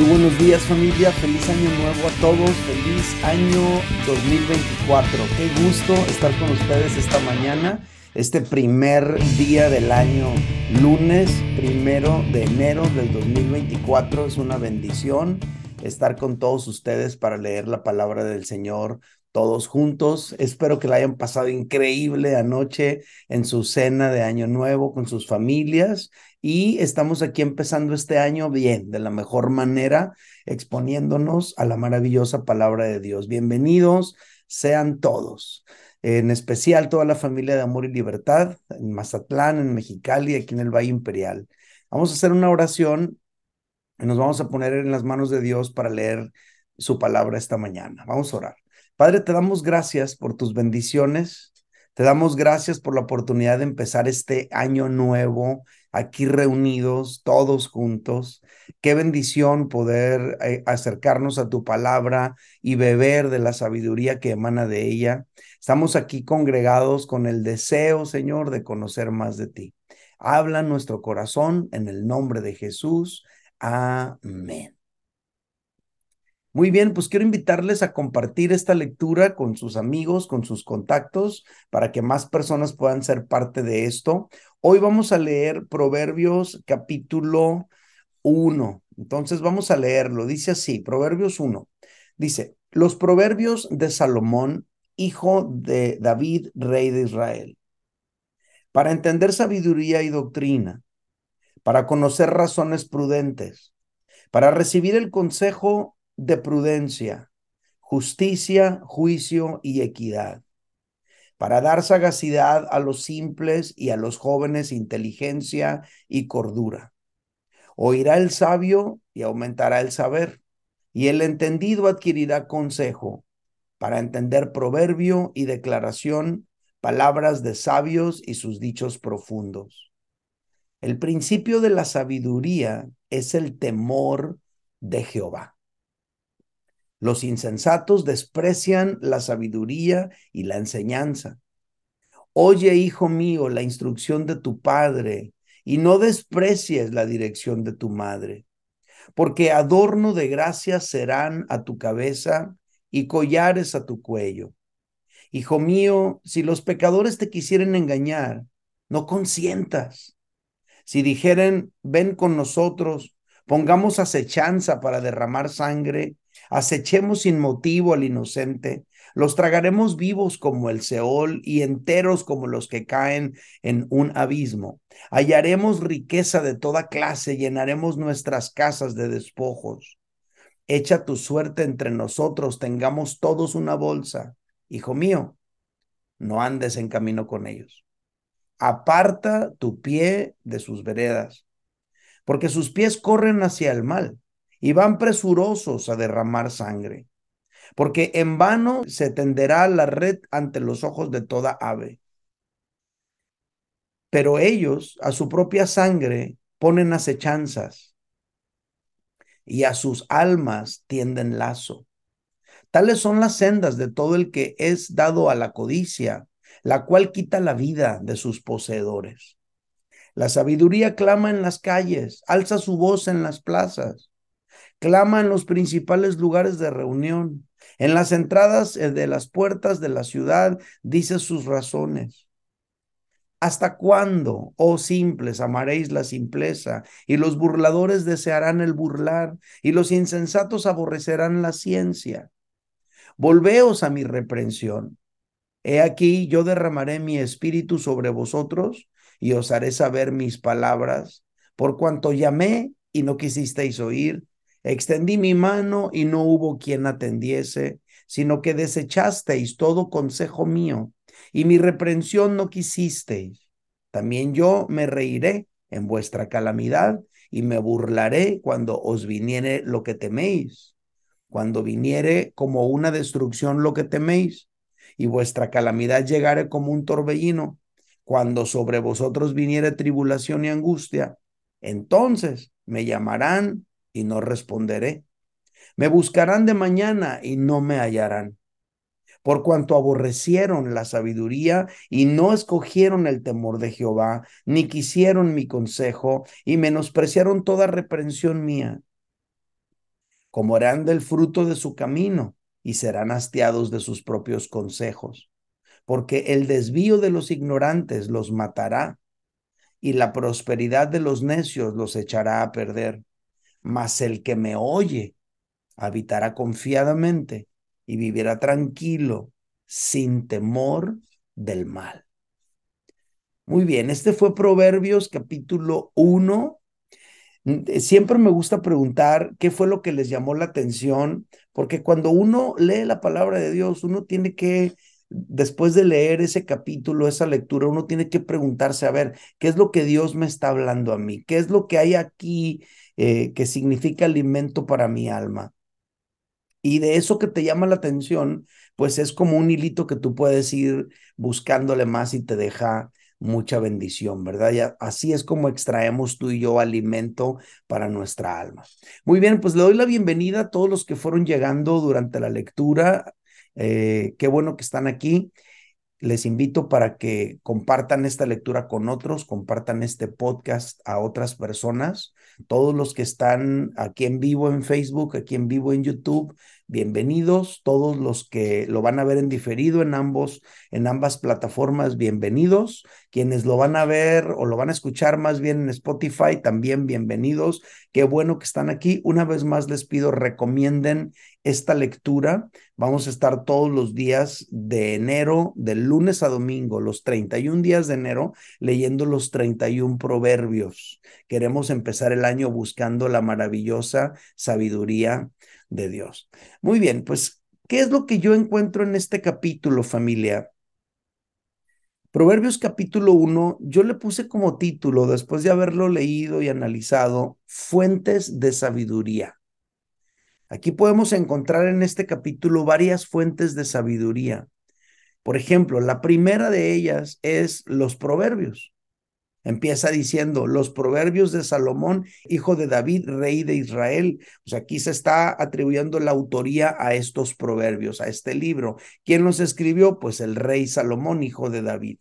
Muy buenos días familia, feliz año nuevo a todos, feliz año 2024. Qué gusto estar con ustedes esta mañana, este primer día del año, lunes primero de enero del 2024. Es una bendición estar con todos ustedes para leer la palabra del Señor todos juntos. Espero que la hayan pasado increíble anoche en su cena de Año Nuevo con sus familias y estamos aquí empezando este año bien, de la mejor manera, exponiéndonos a la maravillosa palabra de Dios. Bienvenidos sean todos, en especial toda la familia de Amor y Libertad en Mazatlán, en Mexicali, aquí en el Valle Imperial. Vamos a hacer una oración y nos vamos a poner en las manos de Dios para leer su palabra esta mañana. Vamos a orar. Padre, te damos gracias por tus bendiciones. Te damos gracias por la oportunidad de empezar este año nuevo aquí reunidos, todos juntos. Qué bendición poder eh, acercarnos a tu palabra y beber de la sabiduría que emana de ella. Estamos aquí congregados con el deseo, Señor, de conocer más de ti. Habla nuestro corazón en el nombre de Jesús. Amén. Muy bien, pues quiero invitarles a compartir esta lectura con sus amigos, con sus contactos, para que más personas puedan ser parte de esto. Hoy vamos a leer Proverbios capítulo 1. Entonces vamos a leerlo. Dice así, Proverbios 1. Dice, los proverbios de Salomón, hijo de David, rey de Israel. Para entender sabiduría y doctrina, para conocer razones prudentes, para recibir el consejo de prudencia, justicia, juicio y equidad, para dar sagacidad a los simples y a los jóvenes inteligencia y cordura. Oirá el sabio y aumentará el saber, y el entendido adquirirá consejo para entender proverbio y declaración, palabras de sabios y sus dichos profundos. El principio de la sabiduría es el temor de Jehová. Los insensatos desprecian la sabiduría y la enseñanza. Oye, hijo mío, la instrucción de tu padre y no desprecies la dirección de tu madre, porque adorno de gracia serán a tu cabeza y collares a tu cuello. Hijo mío, si los pecadores te quisieren engañar, no consientas. Si dijeren, ven con nosotros, pongamos acechanza para derramar sangre, Acechemos sin motivo al inocente, los tragaremos vivos como el Seol y enteros como los que caen en un abismo. Hallaremos riqueza de toda clase, llenaremos nuestras casas de despojos. Echa tu suerte entre nosotros, tengamos todos una bolsa. Hijo mío, no andes en camino con ellos. Aparta tu pie de sus veredas, porque sus pies corren hacia el mal y van presurosos a derramar sangre, porque en vano se tenderá la red ante los ojos de toda ave. Pero ellos a su propia sangre ponen acechanzas y a sus almas tienden lazo. Tales son las sendas de todo el que es dado a la codicia, la cual quita la vida de sus poseedores. La sabiduría clama en las calles, alza su voz en las plazas clama en los principales lugares de reunión, en las entradas eh, de las puertas de la ciudad, dice sus razones. ¿Hasta cuándo, oh simples, amaréis la simpleza? Y los burladores desearán el burlar, y los insensatos aborrecerán la ciencia. Volveos a mi reprensión. He aquí, yo derramaré mi espíritu sobre vosotros, y os haré saber mis palabras, por cuanto llamé y no quisisteis oír, Extendí mi mano y no hubo quien atendiese, sino que desechasteis todo consejo mío, y mi reprensión no quisisteis. También yo me reiré en vuestra calamidad y me burlaré cuando os viniere lo que teméis, cuando viniere como una destrucción lo que teméis, y vuestra calamidad llegare como un torbellino, cuando sobre vosotros viniere tribulación y angustia, entonces me llamarán y no responderé. Me buscarán de mañana y no me hallarán. Por cuanto aborrecieron la sabiduría y no escogieron el temor de Jehová, ni quisieron mi consejo y menospreciaron toda reprensión mía. comerán del fruto de su camino y serán hastiados de sus propios consejos, porque el desvío de los ignorantes los matará y la prosperidad de los necios los echará a perder. Mas el que me oye habitará confiadamente y vivirá tranquilo, sin temor del mal. Muy bien, este fue Proverbios capítulo 1. Eh, siempre me gusta preguntar qué fue lo que les llamó la atención, porque cuando uno lee la palabra de Dios, uno tiene que después de leer ese capítulo, esa lectura, uno tiene que preguntarse, a ver, ¿qué es lo que Dios me está hablando a mí? ¿Qué es lo que hay aquí eh, que significa alimento para mi alma? Y de eso que te llama la atención, pues es como un hilito que tú puedes ir buscándole más y te deja mucha bendición, ¿verdad? Así es como extraemos tú y yo alimento para nuestra alma. Muy bien, pues le doy la bienvenida a todos los que fueron llegando durante la lectura. Eh, qué bueno que están aquí. Les invito para que compartan esta lectura con otros, compartan este podcast a otras personas. Todos los que están aquí en vivo en Facebook, aquí en vivo en YouTube, bienvenidos. Todos los que lo van a ver en diferido en ambos, en ambas plataformas, bienvenidos. Quienes lo van a ver o lo van a escuchar más bien en Spotify, también bienvenidos. Qué bueno que están aquí. Una vez más les pido recomienden esta lectura. Vamos a estar todos los días de enero, de lunes a domingo, los 31 días de enero, leyendo los 31 proverbios. Queremos empezar el año buscando la maravillosa sabiduría de Dios. Muy bien, pues, ¿qué es lo que yo encuentro en este capítulo, familia? Proverbios capítulo 1, yo le puse como título, después de haberlo leído y analizado, Fuentes de Sabiduría. Aquí podemos encontrar en este capítulo varias fuentes de sabiduría. Por ejemplo, la primera de ellas es los proverbios. Empieza diciendo los proverbios de Salomón, hijo de David, rey de Israel. Sea, aquí se está atribuyendo la autoría a estos proverbios, a este libro. ¿Quién los escribió? Pues el rey Salomón, hijo de David.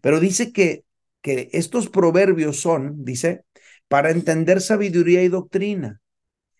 Pero dice que, que estos proverbios son, dice, para entender sabiduría y doctrina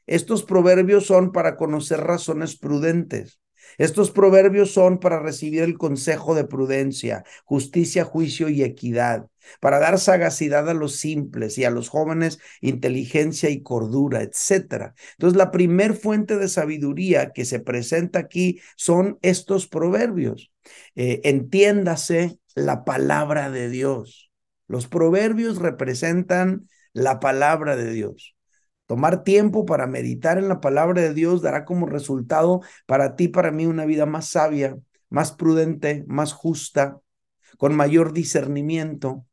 estos proverbios son para conocer razones prudentes. Estos proverbios son para recibir el consejo de prudencia, justicia, juicio y equidad, para dar sagacidad a los simples y a los jóvenes inteligencia y cordura, etc. Entonces, la primer fuente de sabiduría que se presenta aquí son estos proverbios. Eh, entiéndase la palabra de Dios. Los proverbios representan la palabra de Dios. Tomar tiempo para meditar en la palabra de Dios dará como resultado para ti, para mí, una vida más sabia, más prudente, más justa, con mayor discernimiento,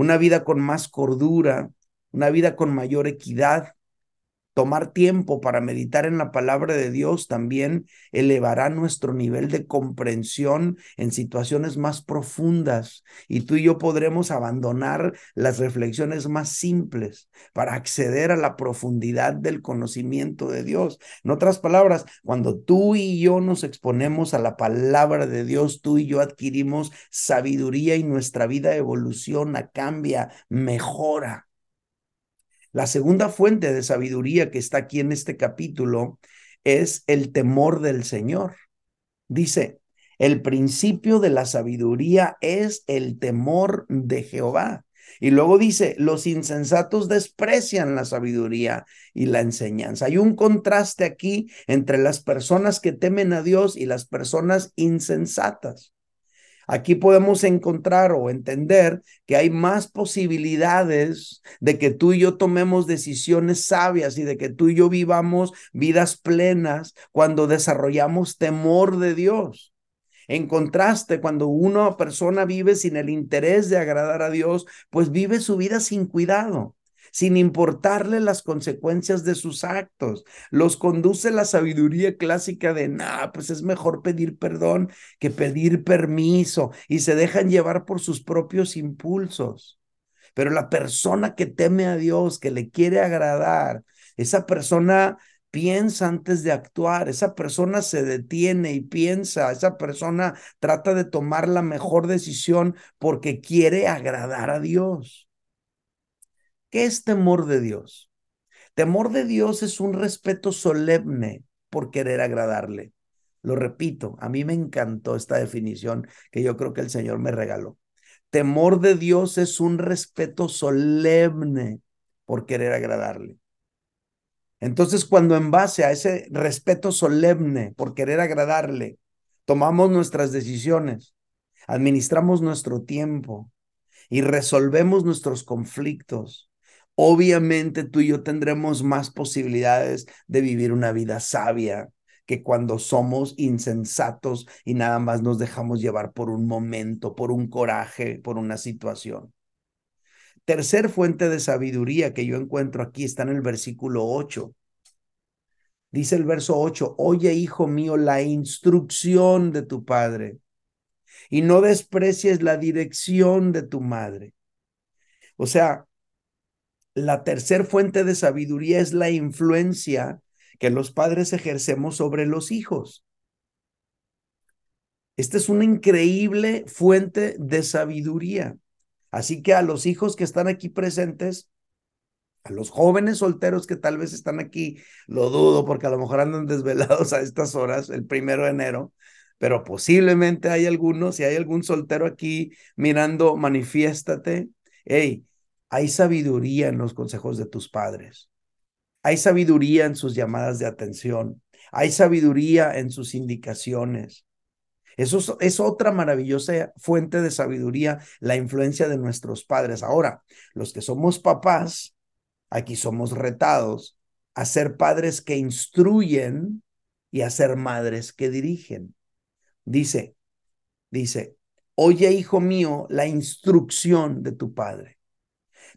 una vida con más cordura, una vida con mayor equidad, Tomar tiempo para meditar en la palabra de Dios también elevará nuestro nivel de comprensión en situaciones más profundas y tú y yo podremos abandonar las reflexiones más simples para acceder a la profundidad del conocimiento de Dios. En otras palabras, cuando tú y yo nos exponemos a la palabra de Dios, tú y yo adquirimos sabiduría y nuestra vida evoluciona, cambia, mejora. La segunda fuente de sabiduría que está aquí en este capítulo es el temor del Señor. Dice, el principio de la sabiduría es el temor de Jehová. Y luego dice, los insensatos desprecian la sabiduría y la enseñanza. Hay un contraste aquí entre las personas que temen a Dios y las personas insensatas. Aquí podemos encontrar o entender que hay más posibilidades de que tú y yo tomemos decisiones sabias y de que tú y yo vivamos vidas plenas cuando desarrollamos temor de Dios. En contraste, cuando una persona vive sin el interés de agradar a Dios, pues vive su vida sin cuidado sin importarle las consecuencias de sus actos. Los conduce la sabiduría clásica de, nah, pues es mejor pedir perdón que pedir permiso y se dejan llevar por sus propios impulsos. Pero la persona que teme a Dios, que le quiere agradar, esa persona piensa antes de actuar, esa persona se detiene y piensa, esa persona trata de tomar la mejor decisión porque quiere agradar a Dios. ¿Qué es temor de Dios? Temor de Dios es un respeto solemne por querer agradarle. Lo repito, a mí me encantó esta definición que yo creo que el Señor me regaló. Temor de Dios es un respeto solemne por querer agradarle. Entonces, cuando en base a ese respeto solemne por querer agradarle, tomamos nuestras decisiones, administramos nuestro tiempo y resolvemos nuestros conflictos, obviamente tú y yo tendremos más posibilidades de vivir una vida sabia que cuando somos insensatos y nada más nos dejamos llevar por un momento, por un coraje, por una situación. Tercer fuente de sabiduría que yo encuentro aquí está en el versículo 8. Dice el verso 8, oye hijo mío la instrucción de tu padre y no desprecies la dirección de tu madre. O sea, la tercer fuente de sabiduría es la influencia que los padres ejercemos sobre los hijos. Esta es una increíble fuente de sabiduría. Así que a los hijos que están aquí presentes, a los jóvenes solteros que tal vez están aquí, lo dudo porque a lo mejor andan desvelados a estas horas, el primero de enero, pero posiblemente hay algunos, si hay algún soltero aquí mirando, manifiéstate. Hey, hay sabiduría en los consejos de tus padres. Hay sabiduría en sus llamadas de atención. Hay sabiduría en sus indicaciones. Eso es, otra maravillosa fuente de sabiduría, la influencia de nuestros padres. Ahora, los que somos papás, aquí somos retados a ser padres que instruyen y a ser madres que dirigen. Dice, dice, oye hijo mío la instrucción de tu padre.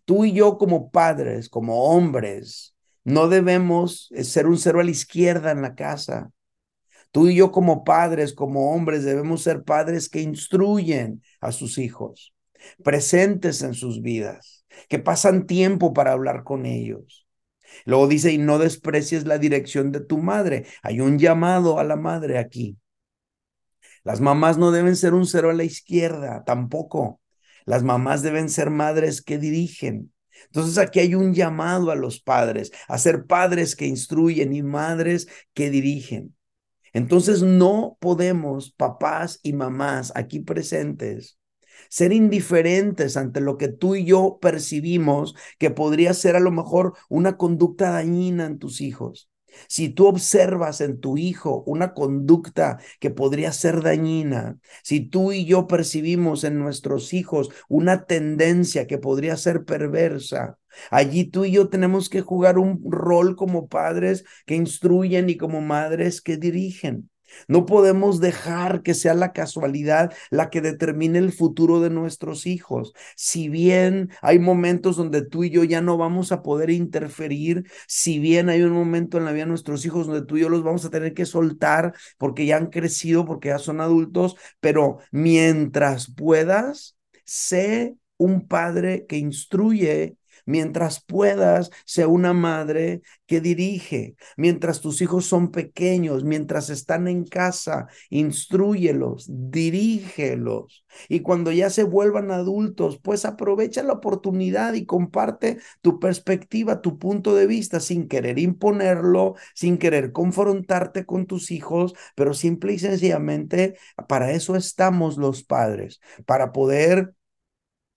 Tú y yo como padres, como hombres, no debemos ser un cero a la izquierda en la casa. Tú y yo como padres, como hombres, debemos ser padres que instruyen a sus hijos, presentes en sus vidas, que pasan tiempo para hablar con ellos. Luego dice, y no desprecies la dirección de tu madre. Hay un llamado a la madre aquí. Las mamás no deben ser un cero a la izquierda, tampoco. Las mamás deben ser madres que dirigen. Entonces aquí hay un llamado a los padres, a ser padres que instruyen y madres que dirigen. Entonces no podemos, papás y mamás aquí presentes, ser indiferentes ante lo que tú y yo percibimos que podría ser a lo mejor una conducta dañina en tus hijos. Si tú observas en tu hijo una conducta que podría ser dañina, si tú y yo percibimos en nuestros hijos una tendencia que podría ser perversa, allí tú y yo tenemos que jugar un rol como padres que instruyen y como madres que dirigen. No podemos dejar que sea la casualidad la que determine el futuro de nuestros hijos. Si bien hay momentos donde tú y yo ya no vamos a poder interferir, si bien hay un momento en la vida de nuestros hijos donde tú y yo los vamos a tener que soltar porque ya han crecido, porque ya son adultos, pero mientras puedas, sé un padre que instruye Mientras puedas, sea una madre que dirige. Mientras tus hijos son pequeños, mientras están en casa, instruyelos, dirígelos. Y cuando ya se vuelvan adultos, pues aprovecha la oportunidad y comparte tu perspectiva, tu punto de vista, sin querer imponerlo, sin querer confrontarte con tus hijos, pero simple y sencillamente para eso estamos los padres, para poder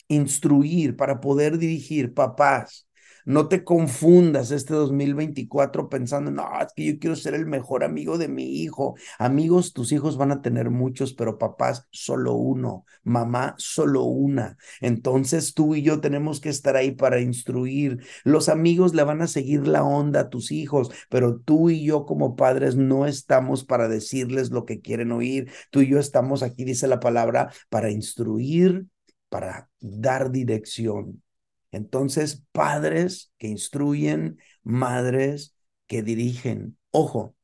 instruir, para poder dirigir, papás. No te confundas este 2024 pensando, no, es que yo quiero ser el mejor amigo de mi hijo. Amigos, tus hijos van a tener muchos, pero papás solo uno, mamá solo una. Entonces tú y yo tenemos que estar ahí para instruir. Los amigos le van a seguir la onda a tus hijos, pero tú y yo como padres no estamos para decirles lo que quieren oír. Tú y yo estamos aquí, dice la palabra, para instruir para dar dirección. Entonces, padres que instruyen, madres que dirigen. Ojo,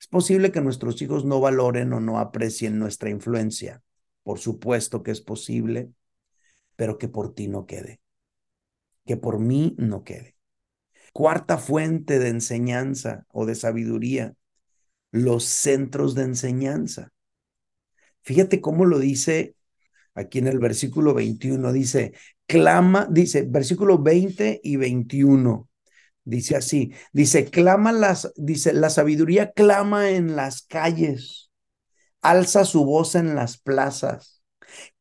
es posible que nuestros hijos no valoren o no aprecien nuestra influencia. Por supuesto que es posible, pero que por ti no quede. Que por mí no quede. Cuarta fuente de enseñanza o de sabiduría, los centros de enseñanza. Fíjate cómo lo dice aquí en el versículo 21 dice, clama, dice, versículo 20 y 21, Dice así, dice, clama las, dice, la sabiduría clama en las calles, alza su voz en las plazas,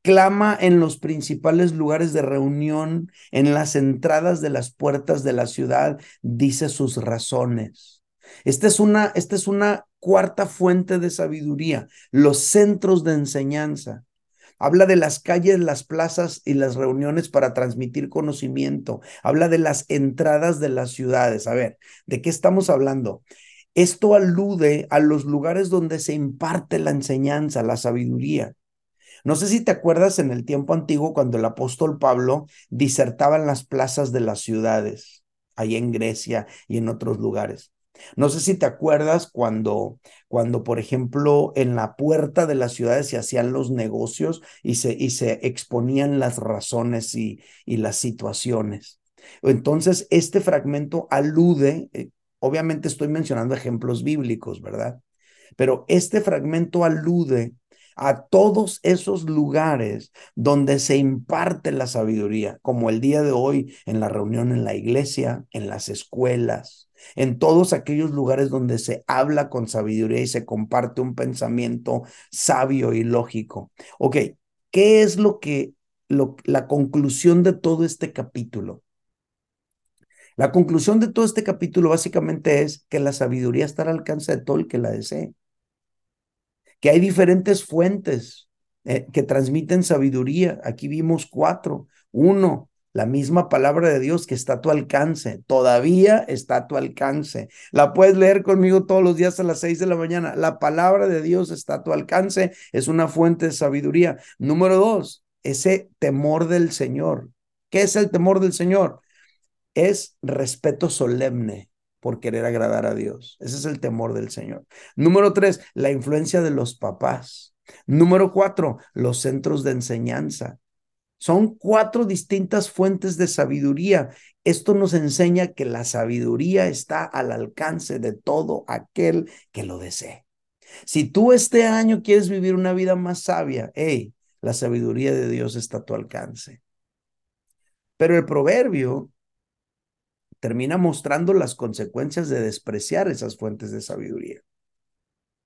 clama en los principales lugares de reunión, en las entradas de las puertas de la ciudad, dice sus razones. Esta es una, esta es una cuarta fuente de sabiduría, los centros de enseñanza. Habla de las calles, las plazas y las reuniones para transmitir conocimiento. Habla de las entradas de las ciudades. A ver, ¿de qué estamos hablando? Esto alude a los lugares donde se imparte la enseñanza, la sabiduría. No sé si te acuerdas en el tiempo antiguo cuando el apóstol Pablo disertaba en las plazas de las ciudades, ahí en Grecia y en otros lugares. No sé si te acuerdas cuando, cuando, por ejemplo, en la puerta de las ciudades se hacían los negocios y se, y se exponían las razones y, y las situaciones. Entonces, este fragmento alude, eh, obviamente estoy mencionando ejemplos bíblicos, ¿verdad? Pero este fragmento alude a todos esos lugares donde se imparte la sabiduría, como el día de hoy en la reunión en la iglesia, en las escuelas, en todos aquellos lugares donde se habla con sabiduría y se comparte un pensamiento sabio y lógico. Ok, ¿qué es lo que, lo, la conclusión de todo este capítulo? La conclusión de todo este capítulo básicamente es que la sabiduría está al alcance de todo el que la desee que hay diferentes fuentes eh, que transmiten sabiduría. Aquí vimos cuatro. Uno, la misma palabra de Dios que está a tu alcance, todavía está a tu alcance. La puedes leer conmigo todos los días a las seis de la mañana. La palabra de Dios está a tu alcance, es una fuente de sabiduría. Número dos, ese temor del Señor. ¿Qué es el temor del Señor? Es respeto solemne por querer agradar a Dios. Ese es el temor del Señor. Número tres, la influencia de los papás. Número cuatro, los centros de enseñanza. Son cuatro distintas fuentes de sabiduría. Esto nos enseña que la sabiduría está al alcance de todo aquel que lo desee. Si tú este año quieres vivir una vida más sabia, hey, la sabiduría de Dios está a tu alcance. Pero el proverbio termina mostrando las consecuencias de despreciar esas fuentes de sabiduría.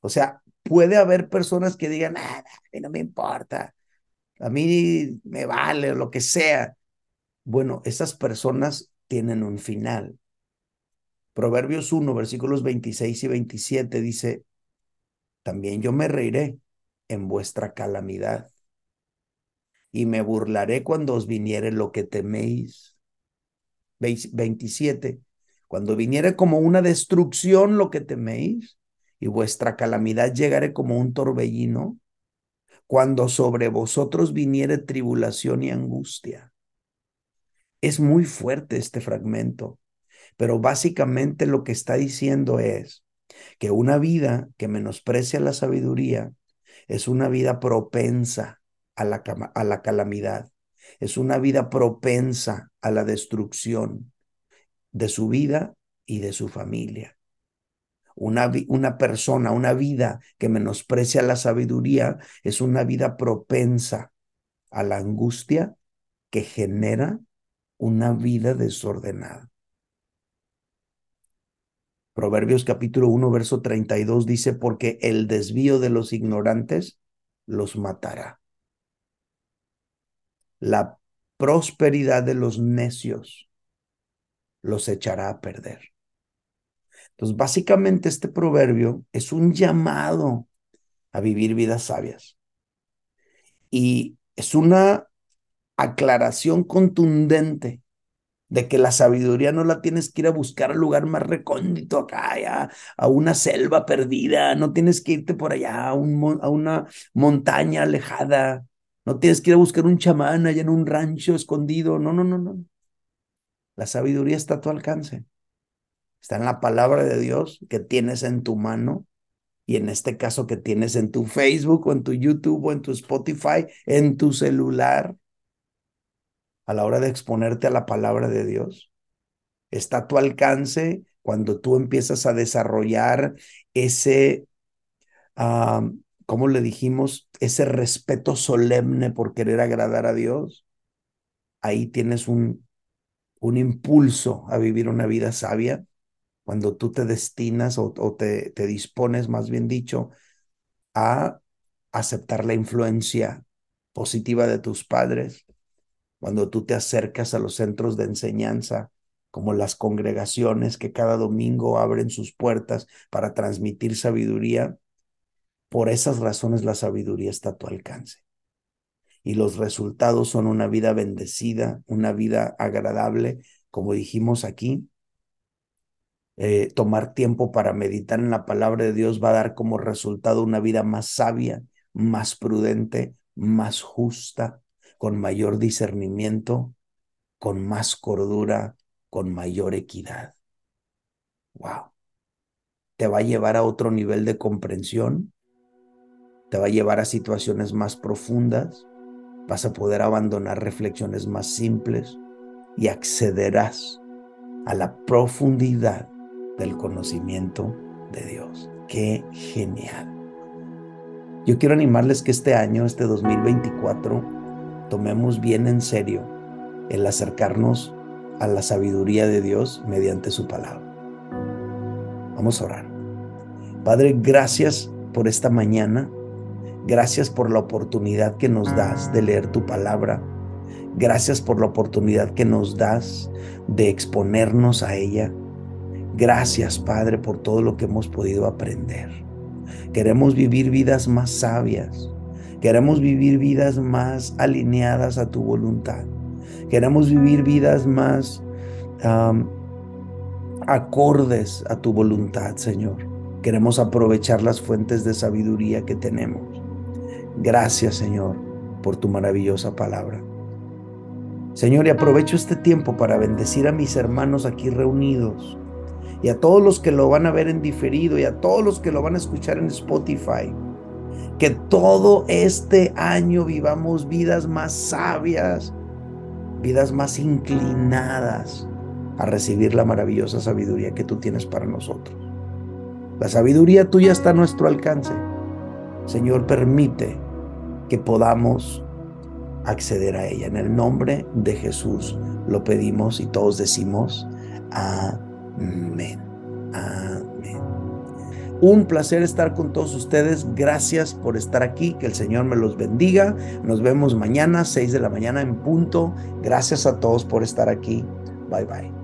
O sea, puede haber personas que digan, ah, a mí no me importa, a mí me vale, lo que sea. Bueno, esas personas tienen un final. Proverbios 1, versículos 26 y 27 dice, también yo me reiré en vuestra calamidad y me burlaré cuando os viniere lo que teméis 27, cuando viniere como una destrucción lo que teméis y vuestra calamidad llegare como un torbellino, cuando sobre vosotros viniere tribulación y angustia. Es muy fuerte este fragmento, pero básicamente lo que está diciendo es que una vida que menosprecia la sabiduría es una vida propensa a la, a la calamidad es una vida propensa a la destrucción de su vida y de su familia. Una, una, persona, una vida que menosprecia la sabiduría es una vida propensa a la angustia que genera una vida desordenada. Proverbios capítulo 1, verso 32 dice, porque el desvío de los ignorantes los matará la prosperidad de los necios los echará a perder. Entonces, básicamente este proverbio es un llamado a vivir vidas sabias. Y es una aclaración contundente de que la sabiduría no la tienes que ir a buscar al lugar más recóndito acá, a una selva perdida, no tienes que irte por allá a, a una montaña alejada. No tienes que ir a buscar un chamán allá en un rancho escondido. No, no, no, no. La sabiduría está a tu alcance. Está en la palabra de Dios que tienes en tu mano y en este caso que tienes en tu Facebook o en tu YouTube o en tu Spotify, en tu celular, a la hora de exponerte a la palabra de Dios. Está a tu alcance cuando tú empiezas a desarrollar ese, como le dijimos, ese respeto solemne por querer agradar a Dios, ahí tienes un, un impulso a vivir una vida sabia cuando tú te destinas o, te, te dispones, más bien dicho, a aceptar la influencia positiva de tus padres, cuando tú te acercas a los centros de enseñanza, como las congregaciones que cada domingo abren sus puertas para transmitir sabiduría, por esas razones la sabiduría está a tu alcance. Y los resultados son una vida bendecida, una vida agradable, como dijimos aquí. Eh, tomar tiempo para meditar en la palabra de Dios va a dar como resultado una vida más sabia, más prudente, más justa, con mayor discernimiento, con más cordura, con mayor equidad. Wow. Te va a llevar a otro nivel de comprensión, te va a llevar a situaciones más profundas, vas a poder abandonar reflexiones más simples y accederás a la profundidad del conocimiento de Dios. Qué genial. Yo quiero animarles que este año, este 2024, tomemos bien en serio el acercarnos a la sabiduría de Dios mediante su palabra. Vamos a orar. Padre, gracias por esta mañana. Gracias por la oportunidad que nos das de leer tu palabra. Gracias por la oportunidad que nos das de exponernos a ella. Gracias, Padre, por todo lo que hemos podido aprender. Queremos vivir vidas más sabias. Queremos vivir vidas más alineadas a tu voluntad. Queremos vivir vidas más acordes a tu voluntad, Señor. Queremos aprovechar las fuentes de sabiduría que tenemos. Gracias, Señor, por tu maravillosa palabra. Señor, y aprovecho este tiempo para bendecir a mis hermanos aquí reunidos y a todos los que lo van a ver en diferido y a todos los que lo van a escuchar en Spotify. Que todo este año vivamos vidas más sabias, vidas más inclinadas a recibir la maravillosa sabiduría que tú tienes para nosotros. La sabiduría tuya está a nuestro alcance. Señor, permite que podamos acceder a ella. En el nombre de Jesús lo pedimos y todos decimos, amén. Amén. Amén. Un placer estar con todos ustedes. Gracias por estar aquí. Que el Señor me los bendiga. Nos vemos mañana, 6 de la mañana en punto. Gracias a todos por estar aquí. Bye bye.